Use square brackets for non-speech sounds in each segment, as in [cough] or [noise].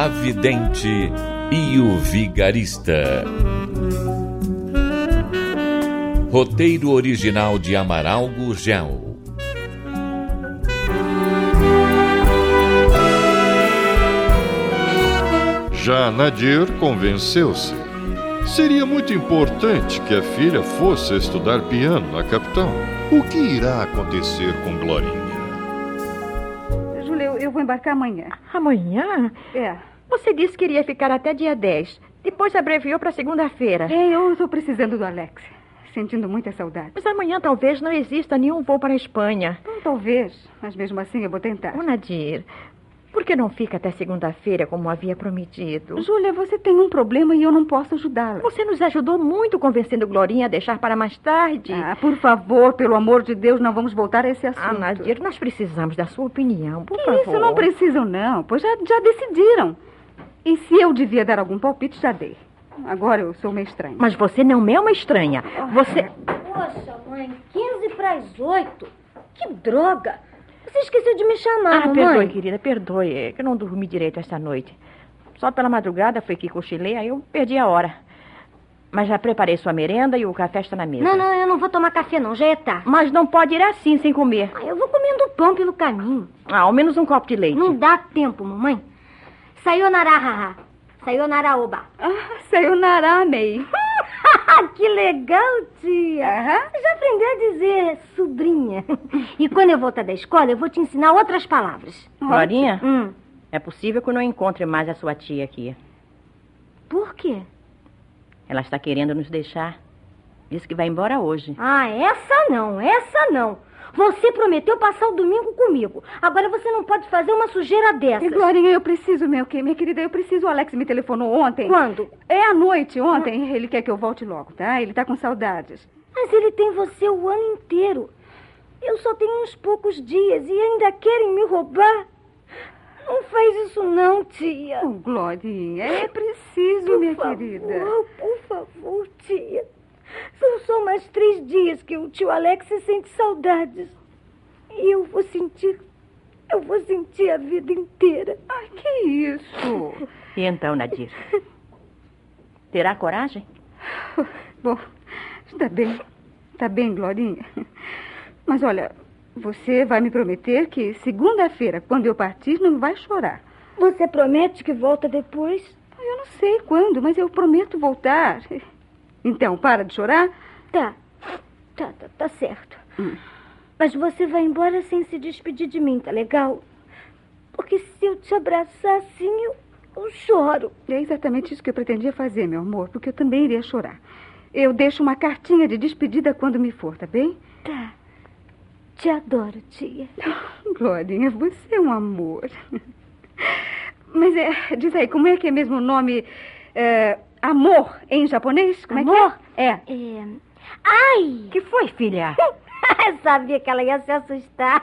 A Vidente e o Vigarista. Roteiro original de Amaral Gurgel. Já Nadir convenceu-se. Seria muito importante que a filha fosse estudar piano na capital. O que irá acontecer com Glorinha? Júlia, eu, eu vou embarcar amanhã. Amanhã? É. Você disse que iria ficar até dia 10. Depois abreviou para segunda-feira. É, eu estou precisando do Alex. Sentindo muita saudade. Mas amanhã talvez não exista nenhum voo para a Espanha. Hum, talvez, mas mesmo assim eu vou tentar. Ô, Nadir, por que não fica até segunda-feira como havia prometido? Júlia, você tem um problema e eu não posso ajudá-la. Você nos ajudou muito convencendo Glorinha a deixar para mais tarde. Ah, por favor, pelo amor de Deus, não vamos voltar a esse assunto. Ah, Nadir, nós precisamos da sua opinião, por que favor. Isso não precisam, não, pois já, já decidiram. E se eu devia dar algum palpite, já dei. Agora eu sou uma estranha. Mas você não é uma estranha. Você. Poxa, mãe, 15 para as 8. Que droga! Você esqueceu de me chamar, Ah, mamãe. perdoe, querida, perdoe. É que eu não dormi direito esta noite. Só pela madrugada foi que cochilei, aí eu perdi a hora. Mas já preparei sua merenda e o café está na mesa. Não, não, eu não vou tomar café, não. Já é tarde. Mas não pode ir assim sem comer. Ah, eu vou comendo pão pelo caminho. Ah, ao menos um copo de leite. Não dá tempo, mamãe. Sayonara, haha. Sayonara, oba. Ah, sayonara, May. [laughs] que legal, tia. Já aprendeu a dizer sobrinha. E quando eu voltar da escola, eu vou te ensinar outras palavras. Glorinha, Hum, é possível que eu não encontre mais a sua tia aqui. por quê? Ela está querendo nos deixar. Diz que vai embora hoje. Ah, essa não, essa não. Você prometeu passar o domingo comigo. Agora você não pode fazer uma sujeira dessas. E, Glorinha, eu preciso, meu quê? Minha querida, eu preciso. O Alex me telefonou ontem. Quando? É à noite, ontem. Ele quer que eu volte logo, tá? Ele tá com saudades. Mas ele tem você o ano inteiro. Eu só tenho uns poucos dias e ainda querem me roubar. Não faz isso não, tia. Oh, Glorinha, é preciso, Por minha favor, querida. Por favor, tia. São só mais três dias que o tio Alex sente saudades. E eu vou sentir. Eu vou sentir a vida inteira. Ai, que isso? E então, Nadir? Terá coragem? Bom, está bem. Está bem, Glorinha. Mas olha, você vai me prometer que segunda-feira, quando eu partir, não vai chorar. Você promete que volta depois? Eu não sei quando, mas eu prometo voltar. Então, para de chorar. Tá. Tá, tá, tá certo. Mas você vai embora sem se despedir de mim, tá legal? Porque se eu te abraçar assim, eu, eu choro. É exatamente isso que eu pretendia fazer, meu amor, porque eu também iria chorar. Eu deixo uma cartinha de despedida quando me for, tá bem? Tá. Te adoro, tia. [laughs] Glorinha, você é um amor. Mas é, diz aí, como é que é mesmo o nome? É, amor em japonês? Como Amor? é que é? É. É... Ai! que foi, filha? [laughs] Sabia que ela ia se assustar.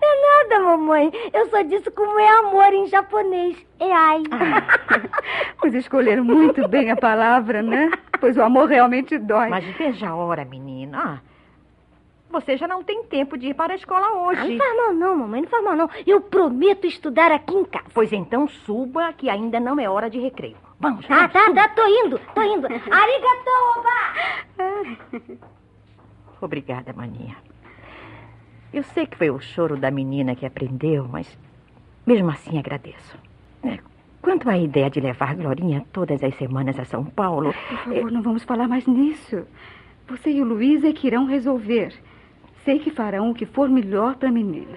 É nada, mamãe. Eu só disse como é amor em japonês. É ai. [laughs] Pois escolheram muito bem a palavra, né? Pois o amor realmente dói. Mas veja a hora, menina. Ah, Você já não tem tempo de ir para a escola Ah, não hoje. faz mal não, mamãe. Não faz mal não. Eu prometo estudar aqui em casa. Pois então suba, que ainda não é hora de recreio. Vamos, Tá, vamos, tá, suba. tá. Tô indo. Tô indo. [laughs] Arigato, oba! [laughs] Obrigada, maninha. Eu sei que foi o choro da menina que aprendeu, mas mesmo assim agradeço. É, Quanto à ideia de levar Glorinha todas as semanas a São Paulo, Por favor, não vamos falar mais nisso. Você e o Luiz é que irão resolver. Sei que farão o que for melhor para a menina.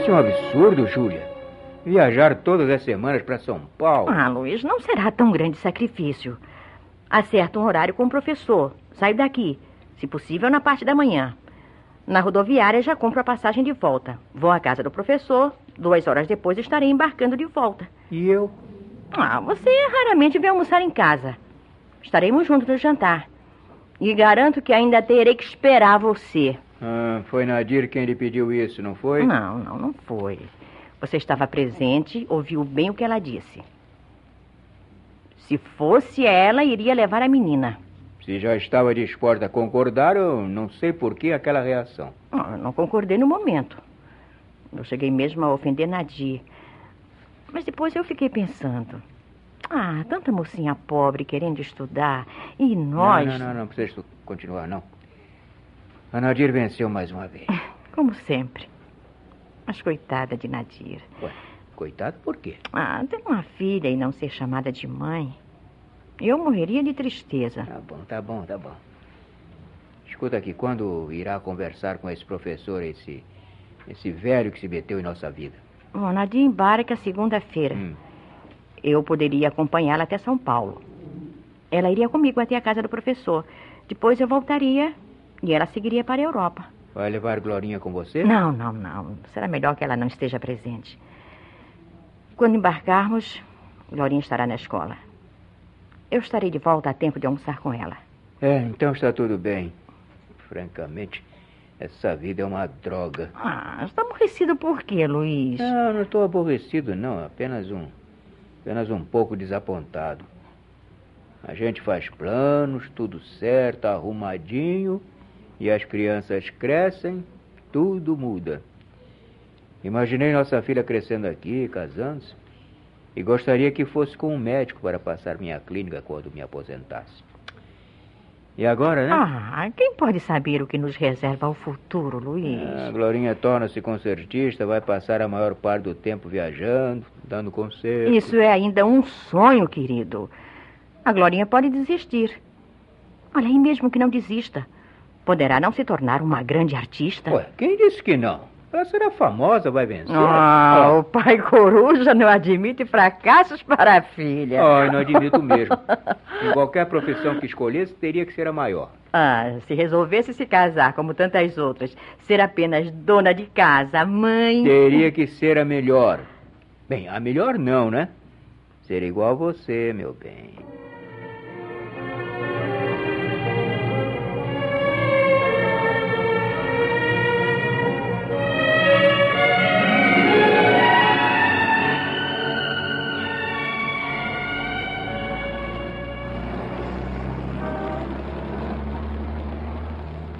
Isso é um absurdo, Júlia. Viajar todas as semanas para São Paulo. Ah, Luiz, não será tão grande sacrifício. Acerta um horário com o professor. Saio daqui, se possível, na parte da manhã. Na rodoviária já compro a passagem de volta. Vou à casa do professor. Duas horas depois estarei embarcando de volta. E eu? Ah, você raramente vem almoçar em casa. Estaremos juntos no jantar. E garanto que ainda terei que esperar você. Ah, foi Nadir quem lhe pediu isso, não foi? Não, não, não foi. Você estava presente, ouviu bem o que ela disse. Se fosse ela, iria levar a menina. Se já estava disposta a concordar, eu não sei por que aquela reação. Eu não concordei no momento. Eu cheguei mesmo a ofender Nadir. Mas depois eu fiquei pensando. Ah, tanta mocinha pobre querendo estudar. E nós. Não, não, não, não precisa continuar, não. A Nadir venceu mais uma vez. [laughs] Como sempre. Mas coitada de Nadir. Ué, coitado por quê? Ah, ter uma filha e não ser chamada de mãe. Eu morreria de tristeza. Tá bom, tá bom, tá bom. Escuta aqui, quando irá conversar com esse professor, esse. esse velho que se meteu em nossa vida? Bom, Nadir embarca segunda-feira. Hum. Eu poderia acompanhá-la até São Paulo. Ela iria comigo até a casa do professor. Depois eu voltaria e ela seguiria para a Europa. Vai levar Glorinha com você? Não, não, não. Será melhor que ela não esteja presente. Quando embarcarmos, Glorinha estará na escola. Eu estarei de volta a tempo de almoçar com ela. É, então está tudo bem. Francamente, essa vida é uma droga. Ah, está aborrecido por quê, Luiz? Não, não estou aborrecido, não. Apenas um. apenas um pouco desapontado. A gente faz planos, tudo certo, arrumadinho, e as crianças crescem, tudo muda. Imaginei nossa filha crescendo aqui, casando-se, e gostaria que fosse com um médico para passar minha clínica quando me aposentasse. E agora, né? Ah, quem pode saber o que nos reserva o futuro, Luiz? A Glorinha torna-se concertista, vai passar a maior parte do tempo viajando, dando conselhos. Isso é ainda um sonho, querido. A Glorinha pode desistir. Olha, e mesmo que não desista, poderá não se tornar uma grande artista. Ué, quem disse que não? Ela será famosa, vai vencer. Ah, o pai coruja não admite fracassos para a filha. ó, eu não admito mesmo. em qualquer profissão que escolhesse, teria que ser a maior. Ah, se resolvesse se casar como tantas outras, ser apenas dona de casa, mãe. Teria que ser a melhor. Bem, a melhor não, né? Ser igual a você, meu bem.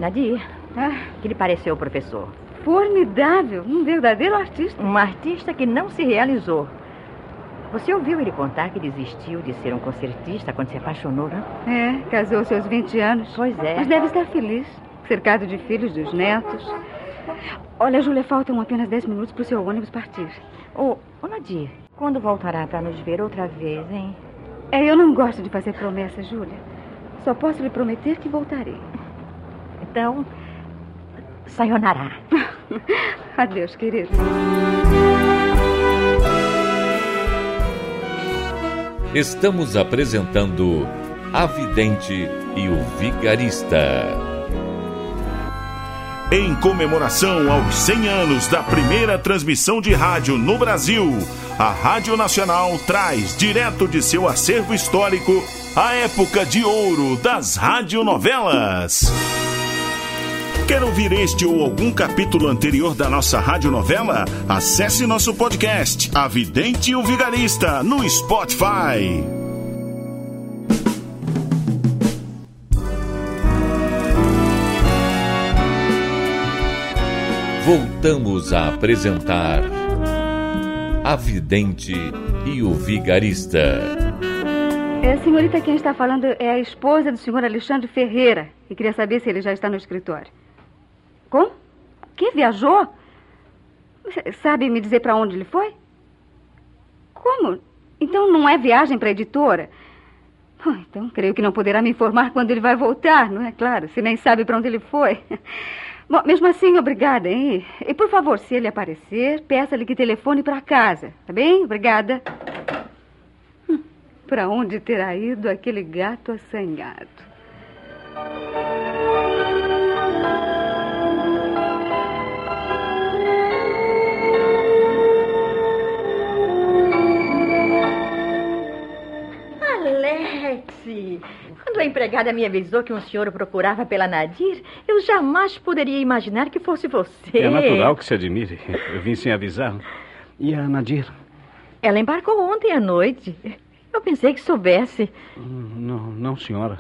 Nadir, Ah, que lhe pareceu o professor? formidável. Um verdadeiro artista. Um artista que não se realizou. Você ouviu ele contar que desistiu de ser um concertista quando se apaixonou, não? É, casou-se aos 20 anos. Pois é. Mas deve estar feliz, cercado de filhos dos netos. Olha, Júlia, faltam apenas 10 minutos para o seu ônibus partir. Ô, ô Nadir, quando voltará para nos ver outra vez, hein? É, eu não gosto de fazer promessas, Júlia. Só posso lhe prometer que voltarei. Então, sayonara. [laughs] Adeus, querido. Estamos apresentando A Vidente e o Vigarista. Em comemoração aos 100 anos da primeira transmissão de rádio no Brasil, a Rádio Nacional traz direto de seu acervo histórico a época de ouro das radionovelas. Quer ouvir este ou algum capítulo anterior da nossa radionovela? Acesse nosso podcast, A Vidente e o Vigarista, no Spotify. Voltamos a apresentar A Vidente e o Vigarista. É, senhorita, quem está falando é a esposa do senhor Alexandre Ferreira. E queria saber se ele já está no escritório. Como? Que viajou? Sabe me dizer para onde ele foi? Como? Então não é viagem para a editora? Então creio que não poderá me informar quando ele vai voltar, não é claro? Se nem sabe para onde ele foi. Bom, mesmo assim, obrigada, hein? E por favor, se ele aparecer, peça-lhe que telefone para casa, tá bem? Obrigada. Hum, para onde terá ido aquele gato assanhado? Alex, quando a empregada me avisou que um senhor procurava pela Nadir, eu jamais poderia imaginar que fosse você. É natural que se admire. Eu vim sem avisar. E a Nadir? Ela embarcou ontem à noite. Eu pensei que soubesse. Não, não, senhora.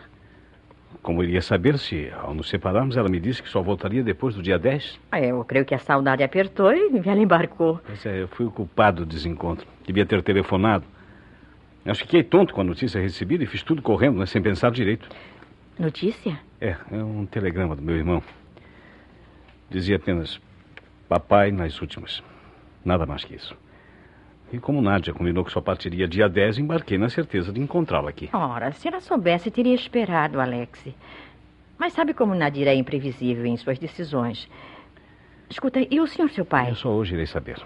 Como iria saber se, ao nos separarmos, ela me disse que só voltaria depois do dia 10? Ah, Eu creio que a saudade apertou e ela embarcou. Pois é, eu fui o culpado do desencontro. Devia ter telefonado. Eu fiquei tonto com a notícia recebida e fiz tudo correndo, né, sem pensar direito. Notícia? É, é um telegrama do meu irmão. Dizia apenas papai nas últimas. Nada mais que isso. E como Nádia combinou que só partiria dia 10, embarquei na certeza de encontrá-la aqui. Ora, se ela soubesse, teria esperado, Alex. Mas sabe como Nadir é imprevisível em suas decisões. Escuta, e o senhor, seu pai? Eu só hoje irei saber.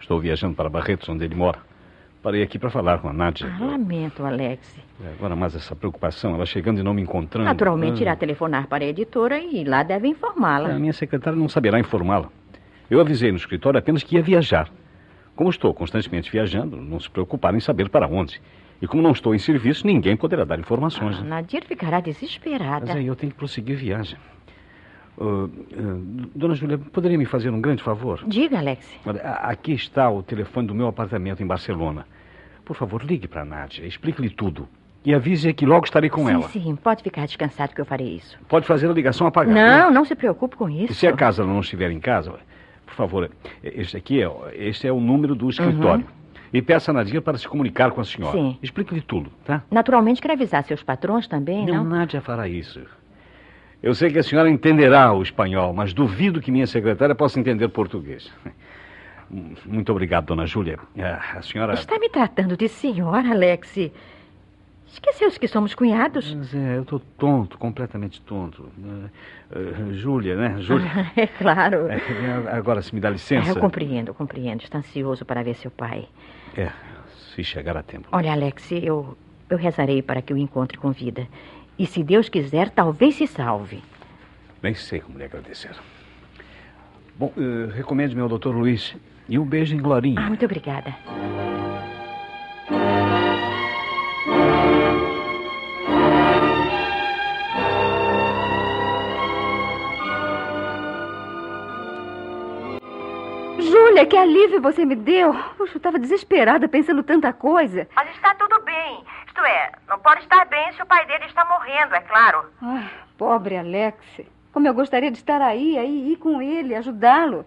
Estou viajando para Barretos, onde ele mora. Parei aqui para falar com a Nádia. Ah, lamento, Alex. É, Agora mais essa preocupação, ela chegando e não me encontrando. Naturalmente Ah. irá telefonar para a editora e lá deve informá-la. A minha secretária não saberá informá-la. Eu avisei no escritório apenas que ia viajar. Como estou constantemente viajando, não se preocupar em saber para onde. E como não estou em serviço, ninguém poderá dar informações. Ah, né? Nadir ficará desesperada. Mas aí eu tenho que prosseguir viagem. Dona Júlia, poderia me fazer um grande favor? Diga, Alex. Olha, a- aqui está o telefone do meu apartamento em Barcelona. Por favor, ligue para a Nádia, explique-lhe tudo. E avise que logo estarei com sim, ela. sim, pode ficar descansado que eu farei isso. Pode fazer a ligação apagada. Não, não se preocupe com E isso. se acaso ela não estiver em casa, por favor, este aqui é, este é o número do escritório. E peça a Nadia para se comunicar com a senhora. Sim. Explique-lhe tudo, tá? Naturalmente quer avisar seus patrões também, Não, não? Nádia fará isso. Eu sei que a senhora entenderá o espanhol, mas duvido que minha secretária possa entender português. Muito obrigado, dona Júlia. Ah, A senhora. Está me tratando de senhora, Alex. Esqueceu-se que somos cunhados? Mas é, eu estou tonto, completamente tonto. Ah, ah, Júlia, né? Júlia. [laughs] É claro. É, agora, se me dá licença. eu compreendo, compreendo. Está ansioso para ver seu pai. É, se chegar a tempo. Olha, Alex, eu, eu rezarei para que o encontre com vida. E se Deus quiser, talvez se salve. Nem sei como lhe agradecer. Bom, eh, recomende-me ao doutor Luiz. E um beijo em Glorinha. Ah, muito obrigada. Júlia, que alívio você me deu. Puxa, eu estava desesperada pensando tanta coisa. Mas está tudo bem. Isto é, não pode estar bem se o pai dele está morrendo, é claro. Ai, pobre Alex. Como eu gostaria de estar aí, aí, ir com ele, ajudá-lo.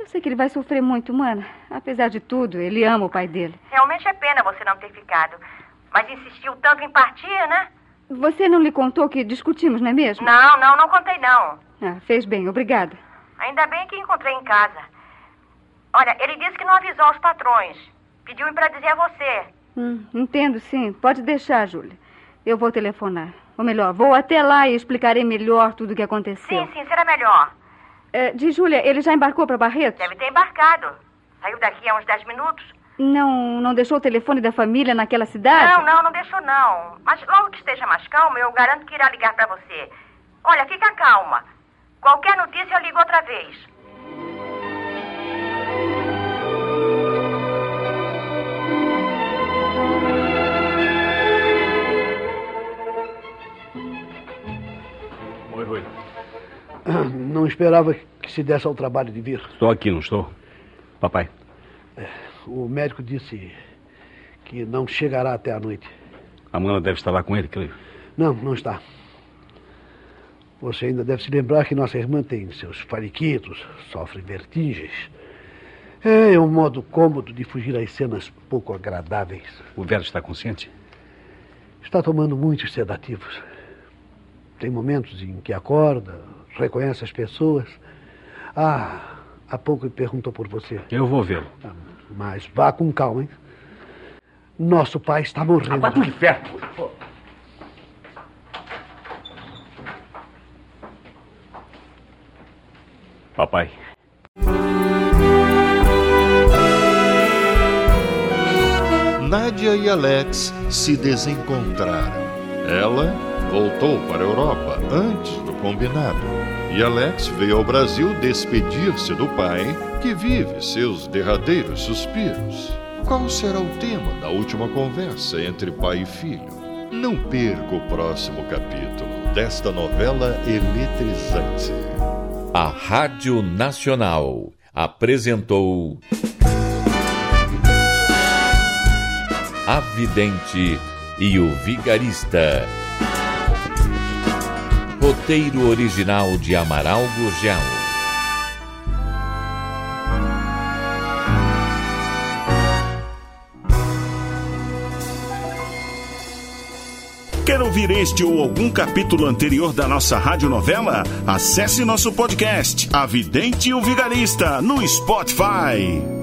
Eu sei que ele vai sofrer muito, mana. Apesar de tudo, ele ama o pai dele. Realmente é pena você não ter ficado. Mas insistiu tanto em partir, né? Você não lhe contou que discutimos, não é mesmo? Não, não, não contei não. Ah, fez bem, obrigada. Ainda bem que encontrei em casa. Olha, ele disse que não avisou aos patrões. Pediu para dizer a você. Hum, entendo, sim. Pode deixar, Júlia. Eu vou telefonar. Ou melhor, vou até lá e explicarei melhor tudo o que aconteceu. sim, será melhor. É, de Júlia, ele já embarcou para Barretos? Deve ter embarcado. Saiu daqui a uns 10 minutos. Não, não deixou o telefone da família naquela cidade? Não, não, não deixou não. Mas logo que esteja mais calmo, eu garanto que irá ligar para você. Olha, fica calma. Qualquer notícia eu ligo outra vez. Esperava que se desse ao trabalho de vir. Estou aqui, não estou? Papai. O médico disse que não chegará até a noite. A Mana deve estar lá com ele, creio. Não, não está. Você ainda deve se lembrar que nossa irmã tem seus fariquitos, sofre vertigens. É um modo cômodo de fugir às cenas pouco agradáveis. O velho está consciente? Está tomando muitos sedativos. Tem momentos em que acorda, reconhece as pessoas. Ah, há pouco ele perguntou por você. Eu vou vê-lo. Ah, Mas vá com calma, hein? Nosso pai está morrendo. Vá pro inferno! Papai. Nádia e Alex se desencontraram. Ela voltou para a Europa antes do combinado. E Alex veio ao Brasil despedir-se do pai, que vive seus derradeiros suspiros. Qual será o tema da última conversa entre pai e filho? Não perca o próximo capítulo desta novela eletrizante. A Rádio Nacional apresentou. A Vidente e o Vigarista. Roteiro original de Amaral Gurgel. Quer ouvir este ou algum capítulo anterior da nossa radionovela? Acesse nosso podcast, A Vidente e o Vigarista, no Spotify.